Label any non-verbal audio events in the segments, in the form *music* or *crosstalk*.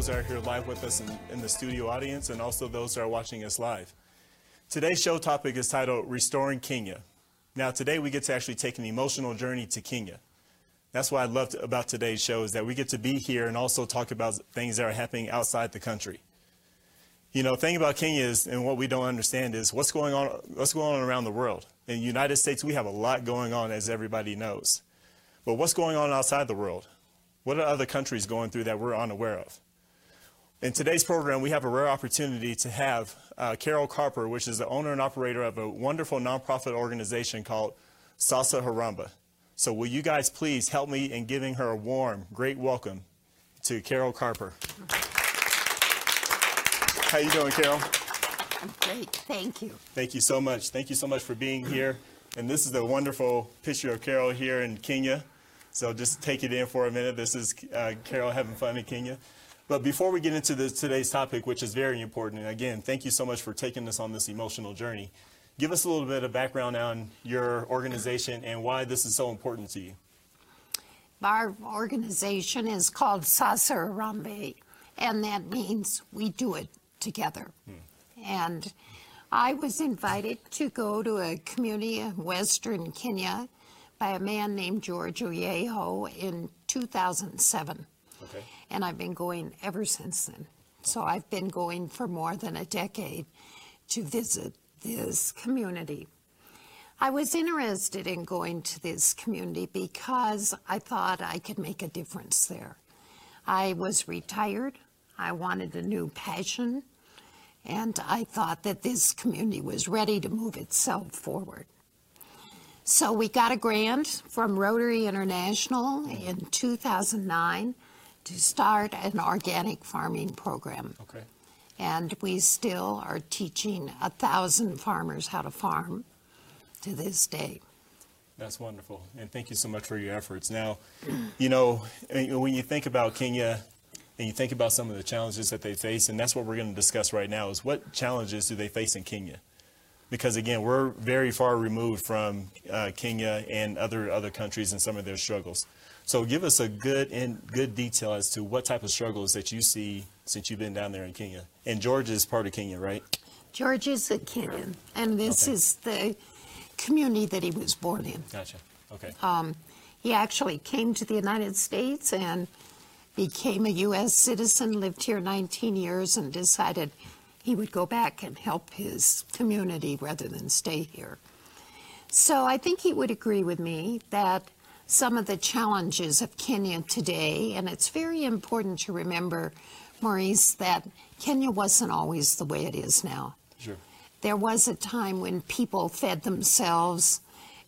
those that are here live with us in, in the studio audience, and also those that are watching us live. Today's show topic is titled Restoring Kenya. Now, today we get to actually take an emotional journey to Kenya. That's what I love about today's show is that we get to be here and also talk about things that are happening outside the country. You know, thing about Kenya is, and what we don't understand is what's going on, what's going on around the world. In the United States, we have a lot going on, as everybody knows. But what's going on outside the world? What are other countries going through that we're unaware of? In today's program, we have a rare opportunity to have uh, Carol Carper, which is the owner and operator of a wonderful nonprofit organization called Sasa Harambee. So will you guys please help me in giving her a warm, great welcome to Carol Carper. How you doing, Carol? I'm great, thank you. Thank you so much. Thank you so much for being here. And this is a wonderful picture of Carol here in Kenya. So just take it in for a minute. This is uh, Carol having fun in Kenya. But before we get into this, today's topic, which is very important, and again, thank you so much for taking us on this emotional journey. Give us a little bit of background on your organization and why this is so important to you. Our organization is called Sasa Harambee, and that means we do it together. Hmm. And I was invited to go to a community in Western Kenya by a man named George Oyeho in 2007. Okay. And I've been going ever since then. So I've been going for more than a decade to visit this community. I was interested in going to this community because I thought I could make a difference there. I was retired. I wanted a new passion. And I thought that this community was ready to move itself forward. So we got a grant from Rotary International in 2009 to start an organic farming program. Okay. And we still are teaching a thousand farmers how to farm to this day. That's wonderful. And thank you so much for your efforts. Now, you know, when you think about Kenya and you think about some of the challenges that they face, and that's what we're going to discuss right now is what challenges do they face in Kenya? Because again, we're very far removed from uh, Kenya and other other countries and some of their struggles. So give us a good and good detail as to what type of struggles that you see since you've been down there in Kenya. And George is part of Kenya, right? George is a Kenyan, and this okay. is the community that he was born in. Gotcha. Okay. Um, he actually came to the United States and became a U.S. citizen, lived here 19 years, and decided he would go back and help his community rather than stay here. So I think he would agree with me that some of the challenges of Kenya today, and it's very important to remember, Maurice, that Kenya wasn't always the way it is now. Sure. There was a time when people fed themselves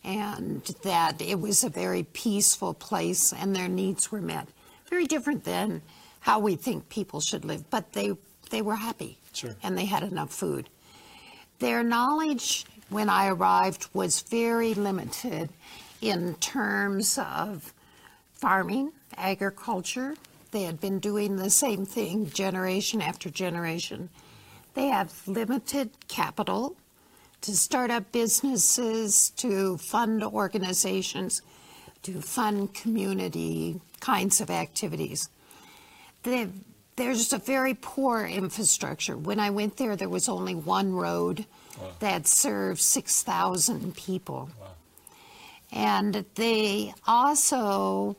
and that it was a very peaceful place and their needs were met. Very different than how we think people should live, but they, they were happy. Sure. And they had enough food. Their knowledge when I arrived was very limited in terms of farming, agriculture. They had been doing the same thing generation after generation. They have limited capital to start up businesses, to fund organizations, to fund community kinds of activities. They've there's a very poor infrastructure. When I went there, there was only one road wow. that served 6,000 people. Wow. And they also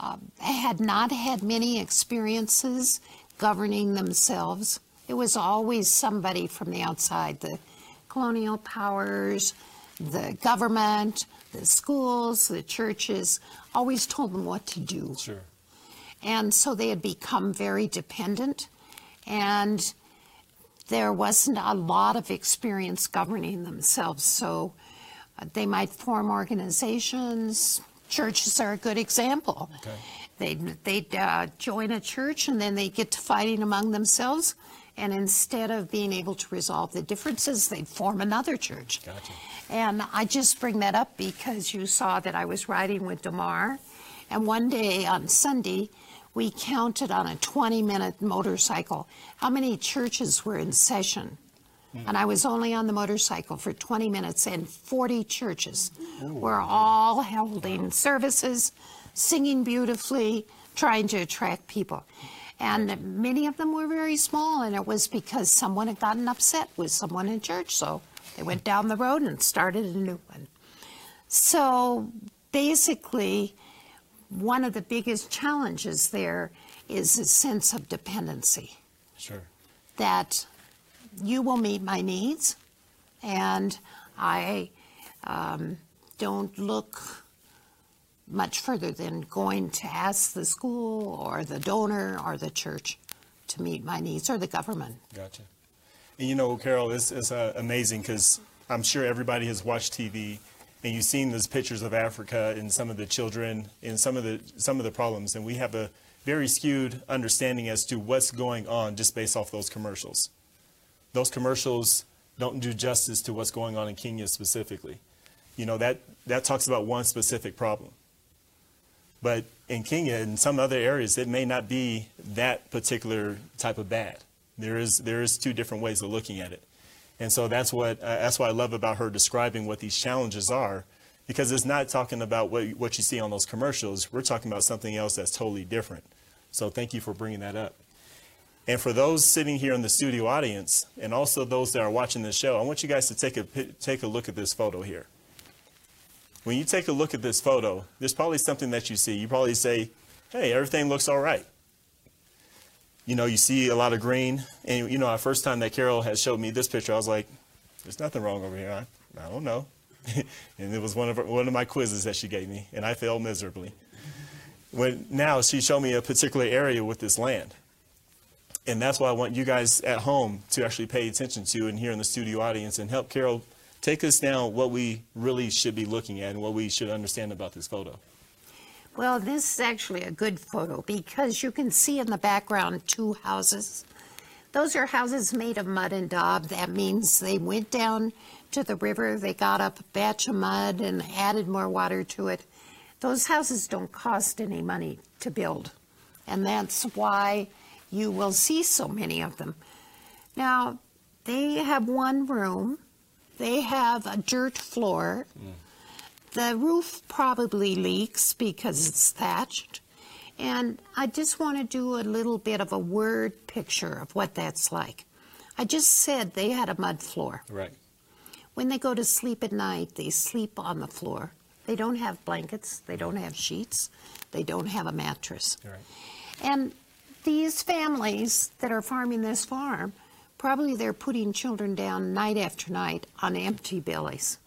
uh, had not had many experiences governing themselves. It was always somebody from the outside the colonial powers, the government, the schools, the churches always told them what to do. Sure. And so they had become very dependent, and there wasn't a lot of experience governing themselves. So uh, they might form organizations. Churches are a good example. Okay. They'd, they'd uh, join a church and then they get to fighting among themselves. And instead of being able to resolve the differences, they'd form another church. Gotcha. And I just bring that up because you saw that I was riding with Damar. And one day on Sunday, we counted on a 20 minute motorcycle how many churches were in session. Mm. And I was only on the motorcycle for 20 minutes, and 40 churches Ooh. were all holding services, singing beautifully, trying to attract people. And many of them were very small, and it was because someone had gotten upset with someone in church, so they went down the road and started a new one. So basically, one of the biggest challenges there is a sense of dependency Sure. that you will meet my needs, and I um, don't look much further than going to ask the school or the donor or the church to meet my needs or the government. Gotcha. And you know, Carol, it's, it's uh, amazing because I'm sure everybody has watched TV and you've seen those pictures of Africa and some of the children and some of the some of the problems, and we have a very skewed understanding as to what's going on just based off those commercials. Those commercials don't do justice to what's going on in Kenya specifically. You know that that talks about one specific problem. But in Kenya and some other areas, it may not be that particular type of bad. There is there is two different ways of looking at it, and so that's what uh, that's what I love about her describing what these challenges are, because it's not talking about what what you see on those commercials. We're talking about something else that's totally different. So thank you for bringing that up. And for those sitting here in the studio audience, and also those that are watching the show, I want you guys to take a take a look at this photo here. When you take a look at this photo, there's probably something that you see. You probably say, "Hey, everything looks all right." You know, you see a lot of green, and you know, our first time that Carol had showed me this picture, I was like, "There's nothing wrong over here." I, I don't know. *laughs* and it was one of one of my quizzes that she gave me, and I failed miserably. When now she showed me a particular area with this land, and that's why I want you guys at home to actually pay attention to, and here in the studio audience, and help Carol take us down what we really should be looking at and what we should understand about this photo. Well, this is actually a good photo because you can see in the background two houses. Those are houses made of mud and daub. That means they went down to the river, they got up a batch of mud and added more water to it. Those houses don't cost any money to build, and that's why you will see so many of them. Now, they have one room, they have a dirt floor. The roof probably leaks because it's thatched. And I just want to do a little bit of a word picture of what that's like. I just said they had a mud floor. Right. When they go to sleep at night, they sleep on the floor. They don't have blankets, they don't have sheets, they don't have a mattress. Right. And these families that are farming this farm, probably they're putting children down night after night on empty bellies,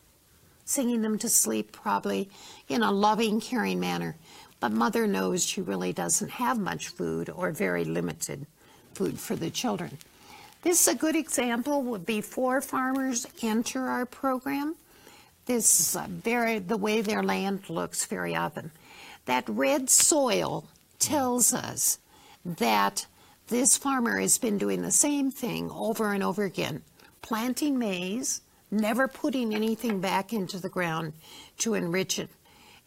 singing them to sleep probably in a loving, caring manner. But mother knows she really doesn't have much food or very limited food for the children. This is a good example before farmers enter our program. This is a very the way their land looks very often. That red soil tells us that this farmer has been doing the same thing over and over again, planting maize, never putting anything back into the ground to enrich it.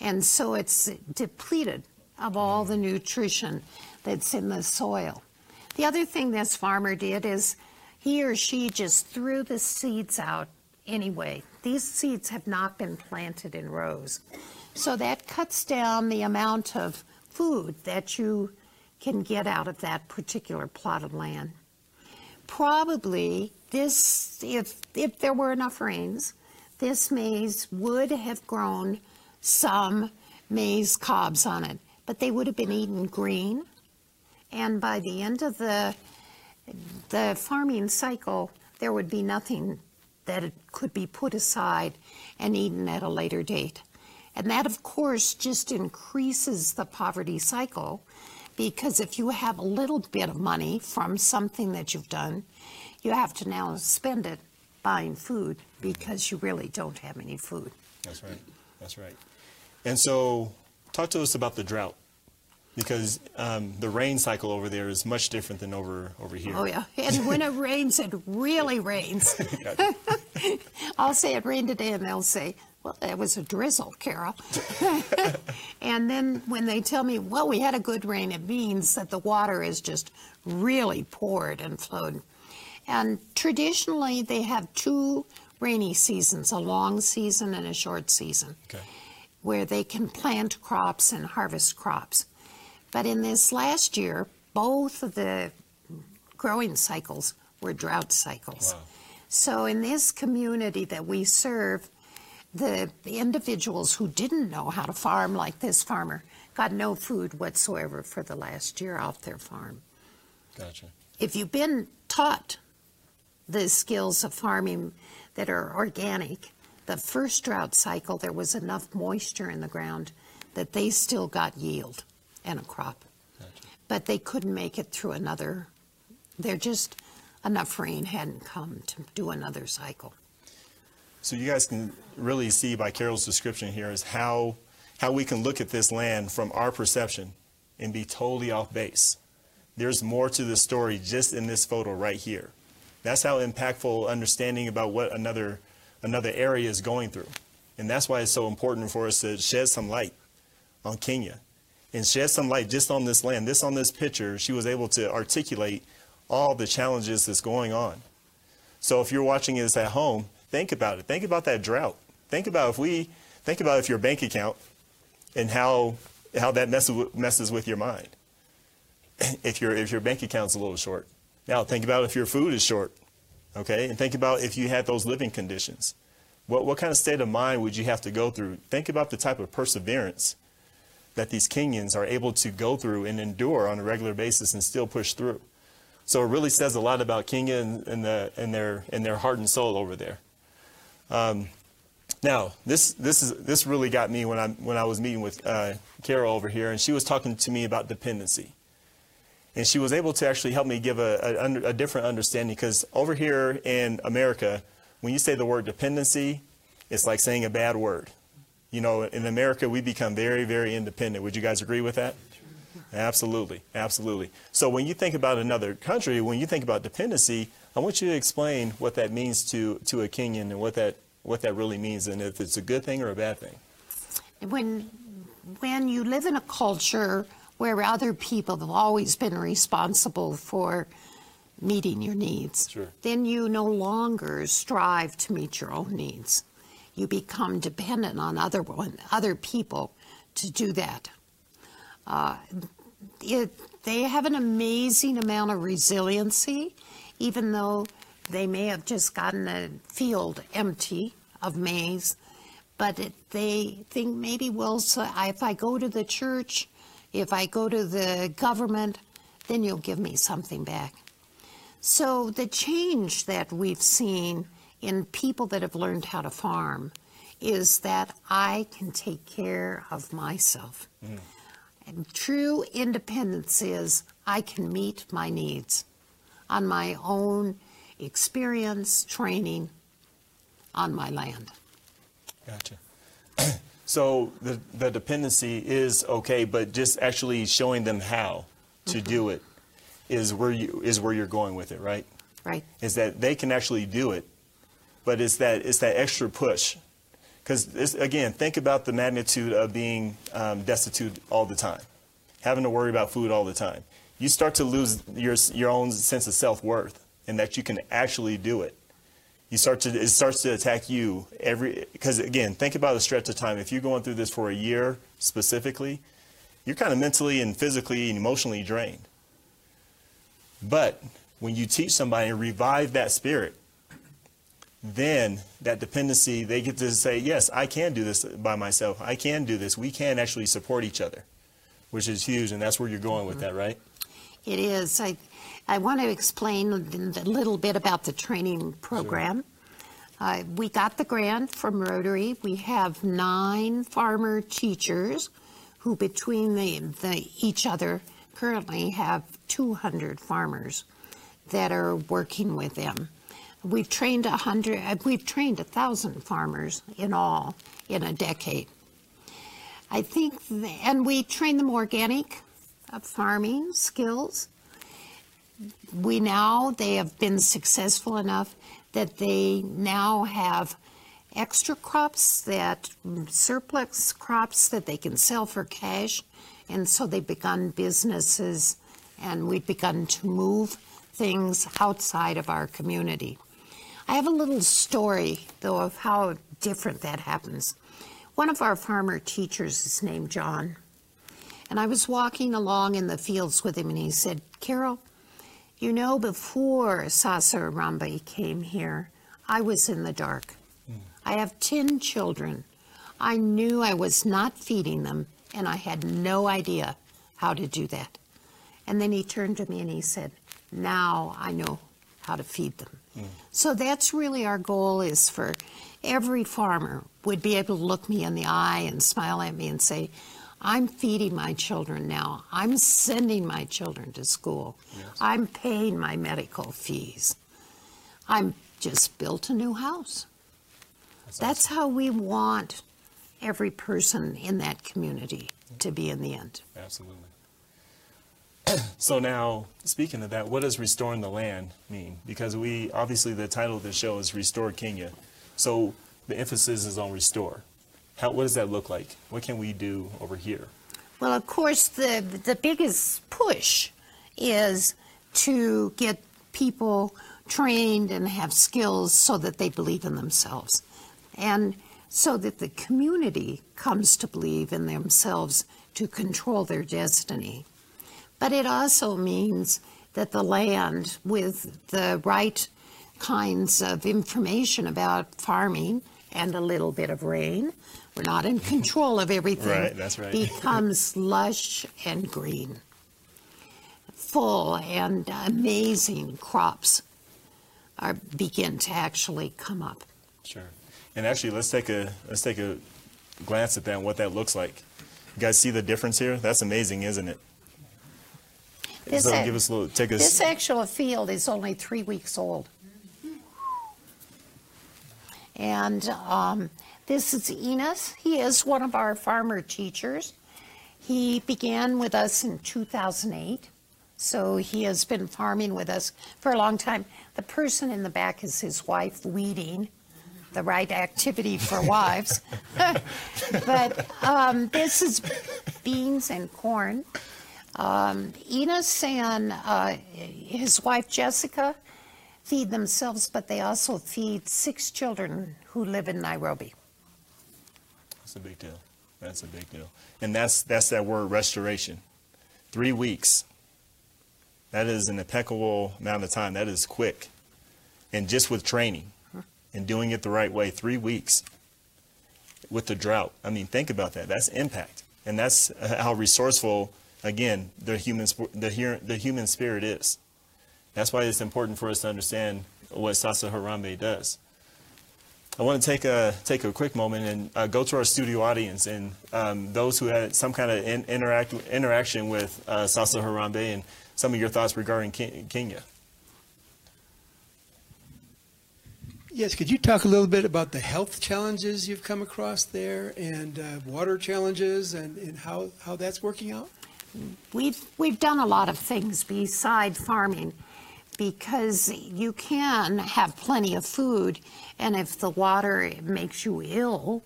And so it's depleted of all the nutrition that's in the soil. The other thing this farmer did is he or she just threw the seeds out anyway. These seeds have not been planted in rows. So that cuts down the amount of food that you can get out of that particular plot of land. Probably this, if, if there were enough rains, this maize would have grown some maize cobs on it, but they would have been eaten green. And by the end of the, the farming cycle, there would be nothing that could be put aside and eaten at a later date. And that, of course, just increases the poverty cycle because if you have a little bit of money from something that you've done, you have to now spend it buying food because you really don't have any food. That's right. That's right. And so, talk to us about the drought, because um, the rain cycle over there is much different than over over here. Oh, yeah. And when it rains, it really rains. *laughs* *laughs* I'll say it rained today, and they'll say, well, it was a drizzle, Carol. *laughs* and then when they tell me, well, we had a good rain, it means that the water is just really poured and flowed. And traditionally, they have two rainy seasons a long season and a short season Okay. where they can plant crops and harvest crops. But in this last year, both of the growing cycles were drought cycles. Wow. So in this community that we serve, the, the individuals who didn't know how to farm like this farmer got no food whatsoever for the last year off their farm. Gotcha. If you've been taught the skills of farming that are organic, the first drought cycle, there was enough moisture in the ground that they still got yield and a crop. Gotcha. But they couldn't make it through another, there just, enough rain hadn't come to do another cycle. So you guys can really see by Carol's description here is how how we can look at this land from our perception and be totally off base. There's more to the story just in this photo right here. That's how impactful understanding about what another another area is going through. And that's why it's so important for us to shed some light on Kenya and shed some light just on this land. This on this picture, she was able to articulate all the challenges that's going on. So if you're watching this at home, think about it. Think about that drought. Think about if we think about if your bank account and how how that messes messes with your mind. *clears throat* If your if your bank account's a little short. Now think about if your food is short. Okay? And think about if you had those living conditions. What what kind of state of mind would you have to go through? Think about the type of perseverance that these Kenyans are able to go through and endure on a regular basis and still push through. So it really says a lot about Kenya and, and, the, and, their, and their heart and soul over there. Um, now, this, this, is, this really got me when I, when I was meeting with uh, Carol over here, and she was talking to me about dependency. And she was able to actually help me give a, a, a different understanding because over here in America, when you say the word dependency, it's like saying a bad word. You know, in America, we become very, very independent. Would you guys agree with that? Absolutely, absolutely. So when you think about another country, when you think about dependency, I want you to explain what that means to, to a Kenyan and what that, what that really means and if it's a good thing or a bad thing. When, when you live in a culture where other people have always been responsible for meeting your needs, Sure. then you no longer strive to meet your own needs. You become dependent on other, one, other people to do that. Uh, it, they have an amazing amount of resiliency, even though they may have just gotten a field empty of maize. But it, they think maybe, well, so if I go to the church, if I go to the government, then you'll give me something back. So the change that we've seen in people that have learned how to farm is that I can take care of myself. Mm. And true independence is I can meet my needs on my own experience, training on my land. Gotcha. *clears throat* so the, the dependency is okay, but just actually showing them how to mm-hmm. do it is where you is where you're going with it, right? Right. Is that they can actually do it, but it's that it's that extra push because, again, think about the magnitude of being um, destitute all the time, having to worry about food all the time. You start to lose your, your own sense of self worth and that you can actually do it. You start to, it starts to attack you every, because again, think about a stretch of time. If you're going through this for a year specifically, you're kind of mentally and physically and emotionally drained. But when you teach somebody and revive that spirit, then that dependency, they get to say, yes, I can do this by myself. I can do this. We can actually support each other, which is huge. And that's where you're going with mm-hmm. that, right? It is. I, I want to explain a little bit about the training program. Sure. Uh, we got the grant from Rotary. We have nine farmer teachers who, between the, the, each other, currently have 200 farmers that are working with them. We've trained a hundred. Uh, we've trained a thousand farmers in all in a decade. I think, and we train them organic uh, farming skills. We now they have been successful enough that they now have extra crops that surplus crops that they can sell for cash, and so they've begun businesses, and we've begun to move things outside of our community. I have a little story, though, of how different that happens. One of our farmer teachers is named John. And I was walking along in the fields with him, and he said, Carol, you know, before Sasa Harambee came here, I was in the dark. Mm. I have 10 children. I knew I was not feeding them, and I had no idea how to do that. And then he turned to me and he said, Now I know how to feed them. Mm. So that's really our goal is for every farmer would be able to look me in the eye and smile at me and say, I'm feeding my children now. I'm sending my children to school. Yes. I'm paying my medical fees. I'm just built a new house. That's, That's awesome. how we want every person in that community to be in the end. Absolutely. *clears throat* so now, speaking of that, what does restoring the land mean? Because we, obviously the title of the show is Restore Kenya. So the emphasis is on restore. How, what does that look like? What can we do over here? Well, of course, the, the biggest push is to get people trained and have skills so that they believe in themselves. And so that the community comes to believe in themselves to control their destiny. But it also means that the land, with the right kinds of information about farming and a little bit of rain, we're not in control of everything, right, that's right. becomes lush and green, full and amazing crops are begin to actually come up. Sure. And actually, let's take a let's take a glance at that and what that looks like. You guys see the difference here? That's amazing, isn't it? This, so give us a little, take us. This actual field is only three weeks old. And um, this is Enos. He is one of our farmer teachers. He began with us in 2008, so he has been farming with us for a long time. The person in the back is his wife weeding, the right activity for *laughs* wives. *laughs* but um, this is beans and corn. Um, Enos and uh, his wife Jessica feed themselves, but they also feed six children who live in Nairobi. That's a big deal. That's a big deal. And that's that's that word restoration. Three weeks. That is an impeccable amount of time. That is quick. And just with training and doing it the right way, three weeks with the drought. I mean, think about that. That's impact. And that's how resourceful again, the human, the, the human spirit is. That's why it's important for us to understand what Sasa Harambee does. I want to take a take a quick moment and uh, go to our studio audience and um, those who had some kind of in, interact interaction with uh, Sasa Harambee and some of your thoughts regarding Kenya. Yes, could you talk a little bit about the health challenges you've come across there and uh, water challenges and, and how, how that's working out? we've we've done a lot of things beside farming because you can have plenty of food and if the water makes you ill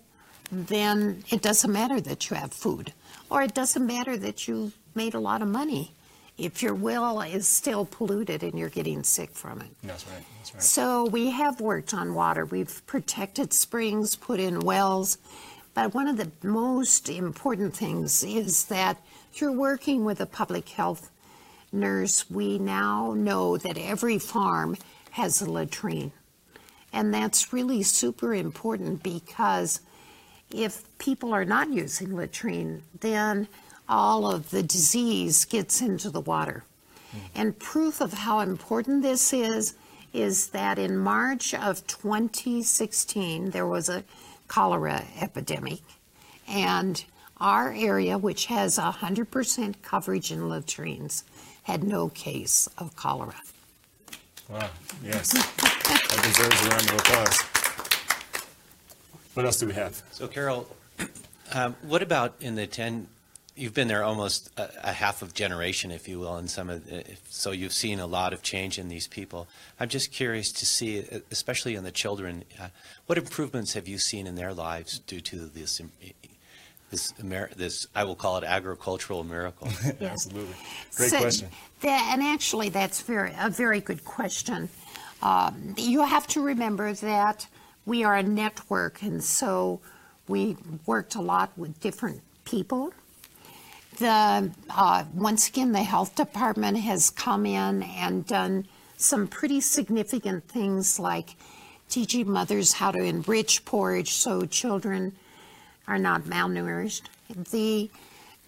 then it doesn't matter that you have food or it doesn't matter that you made a lot of money if your well is still polluted and you're getting sick from it. That's right. That's right. So we have worked on water. We've protected springs, put in wells, but one of the most important things is that you're working with a public health nurse. We now know that every farm has a latrine. And that's really super important because if people are not using latrine, then all of the disease gets into the water. Mm. And proof of how important this is is that in March of 2016, there was a cholera epidemic. And our area, which has 100% coverage in latrines, had no case of cholera. Wow, yes. that deserves a round of applause. What else do we have? So, Carol, um, what about in the 10 you've been there almost a, a, half of generation, if you will, and some of the, so you've seen a lot of change in these people. I'm just curious to see, especially in the children, uh, what improvements have you seen in their lives due to this this this I will call it agricultural miracle? *laughs* yes. Absolutely, great so question. That, and actually, that's very a very good question. Um, you have to remember that we are a network, and so we worked a lot with different people the uh, once again the health department has come in and done some pretty significant things like teaching mothers how to enrich porridge so children are not malnourished. The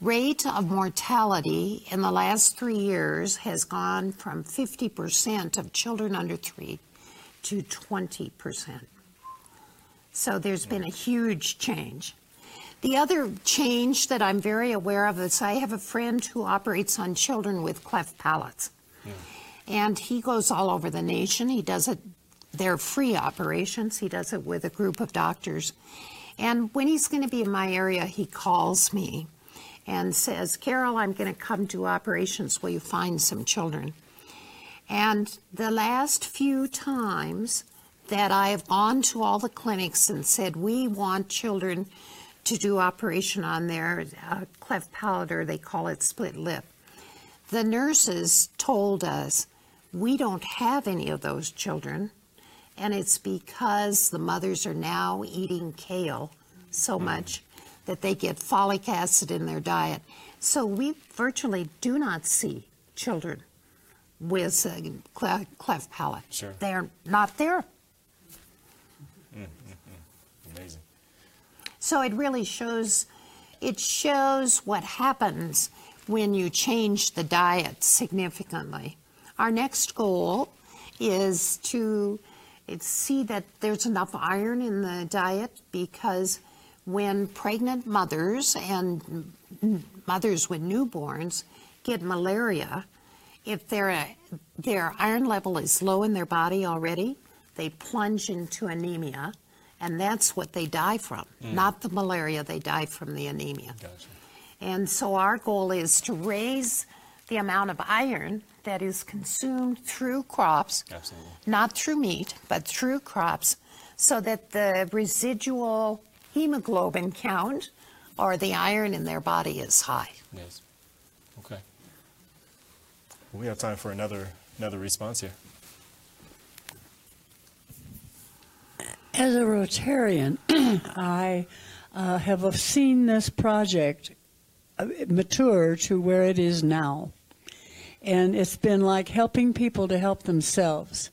rate of mortality in the last three years has gone from 50% of children under three to 20%. So there's been a huge change. The other change that I'm very aware of is I have a friend who operates on children with cleft palates. And he goes all over the nation. He does it, they're free operations. He does it with a group of doctors. And when he's going to be in my area, he calls me and says, Carol, I'm going to come to operations. Will you find some children? And the last few times that I have gone to all the clinics and said, we want children to do operation on their uh, cleft palate, or they call it split lip, the nurses told us, we don't have any of those children. And it's because the mothers are now eating kale so mm. much that they get folic acid in their diet. So we virtually do not see children with uh, cle- cleft palate. Sure. They're not there. Mm, mm, Amazing. So it really shows it shows what happens when you change the diet significantly. Our next goal is to see that there's enough iron in the diet because when pregnant mothers and mothers with newborns get malaria, if their their iron level is low in their body already, they plunge into anemia, and that's what they die from. Mm. Not the malaria, they die from the anemia. Gotcha. And so our goal is to raise the amount of iron that is consumed through crops, Absolutely. not through meat, but through crops, so that the residual hemoglobin count or the iron in their body is high. Yes. Okay. We have time for another another response here. As a Rotarian, *clears throat* I uh, have seen this project uh, mature to where it is now. And it's been like helping people to help themselves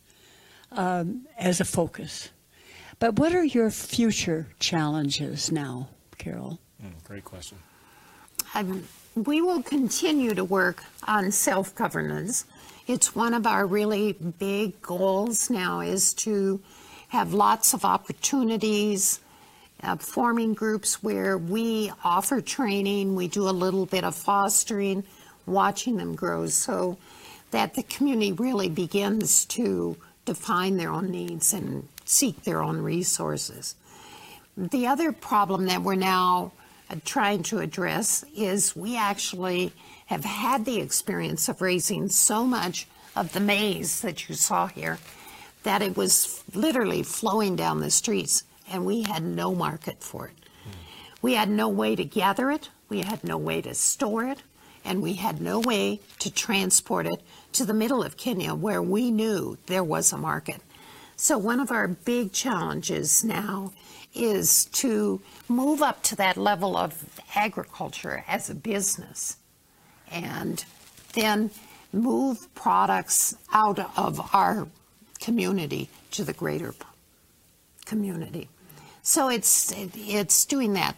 um, as a focus. But what are your future challenges now, Carol? Mm, great question. Um, we will continue to work on self-governance. It's one of our really big goals now is to have lots of opportunities, uh, forming groups where we offer training, we do a little bit of fostering, watching them grow so that the community really begins to define their own needs and seek their own resources. The other problem that we're now uh, trying to address is we actually have had the experience of raising so much of the maize that you saw here that it was literally flowing down the streets and we had no market for it. We had no way to gather it, we had no way to store it, and we had no way to transport it to the middle of Kenya where we knew there was a market. So one of our big challenges now is to move up to that level of agriculture as a business and then move products out of our community to the greater community. So it's it's doing that.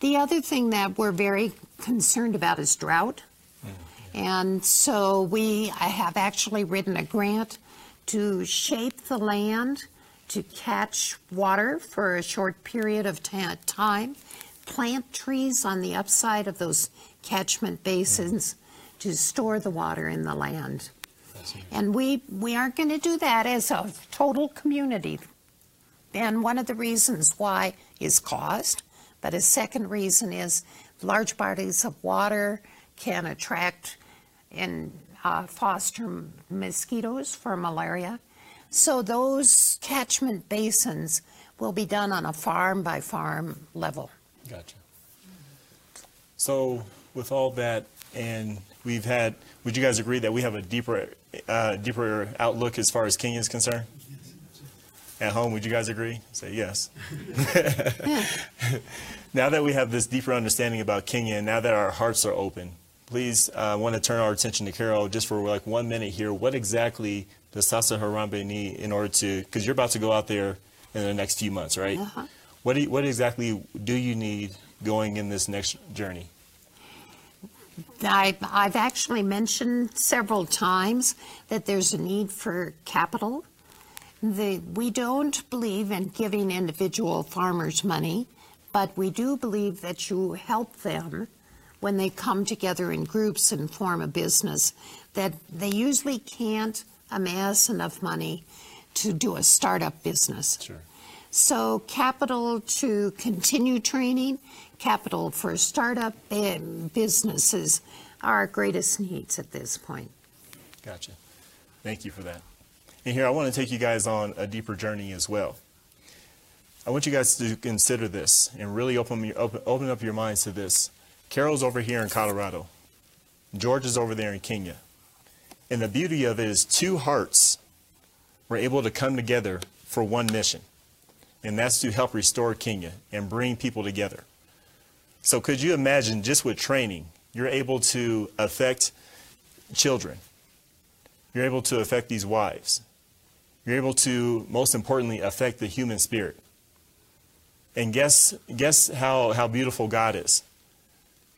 The other thing that we're very concerned about is drought. Mm-hmm. And so we I have actually written a grant to shape the land to catch water for a short period of time, plant trees on the upside of those catchment basins mm-hmm. to store the water in the land. And we, we aren't going to do that as a total community. And one of the reasons why is cost, but a second reason is large bodies of water can attract and uh, foster mosquitoes for malaria. So those catchment basins will be done on a farm by farm level. Gotcha. So, with all that, and we've had, would you guys agree that we have a deeper, uh, deeper outlook as far as Kenya is concerned? At home, would you guys agree? Say yes. *laughs* *laughs* now that we have this deeper understanding about Kenya, and now that our hearts are open, please, uh, I want to turn our attention to Carol just for like one minute here. What exactly does Sasa Harambee need in order to, because you're about to go out there in the next few months, right? Uh-huh. What, do you, what exactly do you need going in this next journey? I, I've actually mentioned several times that there's a need for capital. The, we don't believe in giving individual farmers money, but we do believe that you help them when they come together in groups and form a business, that they usually can't amass enough money to do a startup business. Sure. So capital to continue training, capital for startup eh, businesses are our greatest needs at this point. Gotcha. Thank you for that. And here, I want to take you guys on a deeper journey as well. I want you guys to consider this and really open, open, open up your minds to this. Carol's over here in Colorado. George is over there in Kenya. And the beauty of it is two hearts were able to come together for one mission. And that's to help restore Kenya and bring people together. So could you imagine just with training, you're able to affect children. You're able to affect these wives. You're able to, most importantly, affect the human spirit. And guess, guess how, how beautiful God is.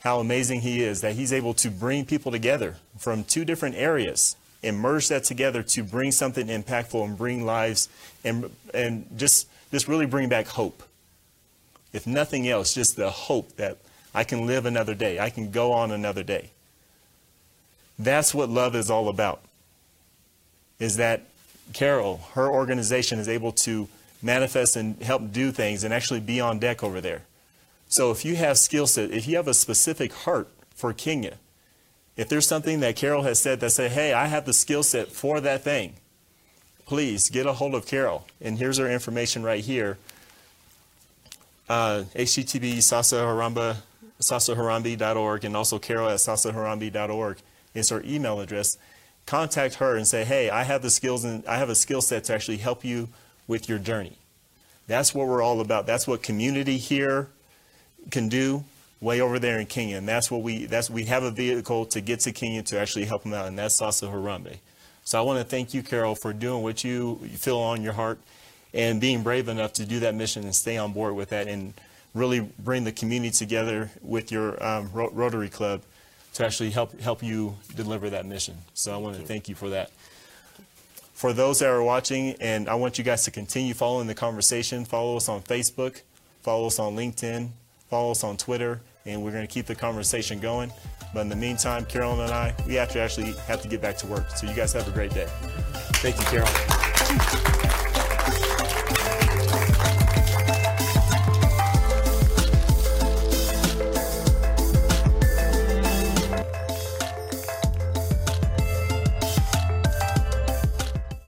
How amazing He is that He's able to bring people together from two different areas and merge that together to bring something impactful and bring lives and, and just, just really bring back hope. If nothing else, just the hope that I can live another day, I can go on another day. That's what love is all about. Is that Carol, her organization is able to manifest and help do things and actually be on deck over there. So if you have skill set, if you have a specific heart for Kenya, if there's something that Carol has said that say, hey, I have the skill set for that thing, please get a hold of Carol. And here's her information right here. Uh, HTTP Sasa Harambee, and also Carol at sasaharambee.org is her email address. Contact her and say, hey, I have the skills and I have a skill set to actually help you with your journey. That's what we're all about. That's what community here can do way over there in Kenya. And that's what we, that's, we have a vehicle to get to Kenya to actually help them out. And that's Sasa Harambee. So I want to thank you, Carol, for doing what you feel on your heart and being brave enough to do that mission and stay on board with that and really bring the community together with your um, Rotary Club to actually help help you deliver that mission. So I want to thank you for that. For those that are watching, and I want you guys to continue following the conversation. Follow us on Facebook, follow us on LinkedIn, follow us on Twitter, and we're going to keep the conversation going. But in the meantime, Carolyn and I, we have to actually have to get back to work. So you guys have a great day. Thank you, Carol.